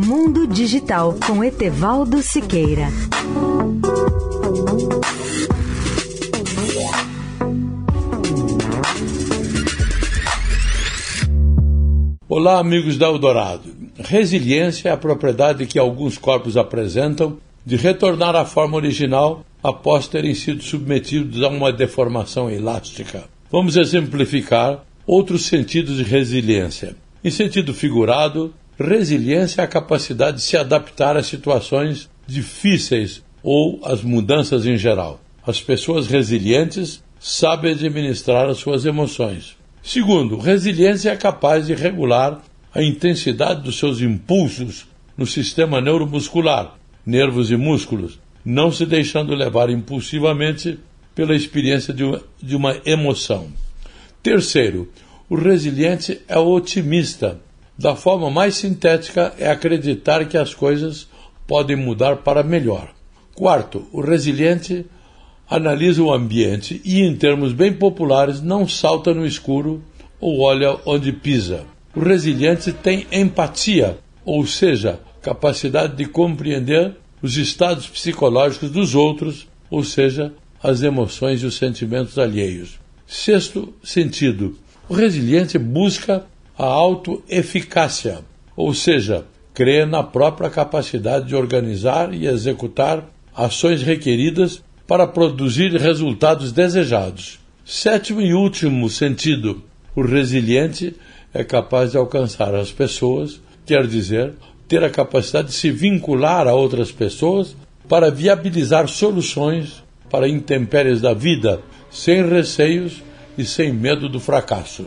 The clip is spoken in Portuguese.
Mundo Digital com Etevaldo Siqueira. Olá, amigos da Eldorado. Resiliência é a propriedade que alguns corpos apresentam de retornar à forma original após terem sido submetidos a uma deformação elástica. Vamos exemplificar outros sentidos de resiliência. Em sentido figurado, resiliência é a capacidade de se adaptar a situações difíceis ou às mudanças em geral. As pessoas resilientes sabem administrar as suas emoções. Segundo, resiliência é capaz de regular a intensidade dos seus impulsos no sistema neuromuscular, nervos e músculos, não se deixando levar impulsivamente pela experiência de uma, de uma emoção. Terceiro, o resiliente é otimista. Da forma mais sintética, é acreditar que as coisas podem mudar para melhor. Quarto, o resiliente analisa o ambiente e, em termos bem populares, não salta no escuro ou olha onde pisa. O resiliente tem empatia, ou seja, capacidade de compreender os estados psicológicos dos outros, ou seja, as emoções e os sentimentos alheios. Sexto sentido: o resiliente busca a autoeficácia, ou seja, crê na própria capacidade de organizar e executar ações requeridas para produzir resultados desejados. Sétimo e último sentido: o resiliente é capaz de alcançar as pessoas, quer dizer, ter a capacidade de se vincular a outras pessoas para viabilizar soluções para intempéries da vida, sem receios e sem medo do fracasso.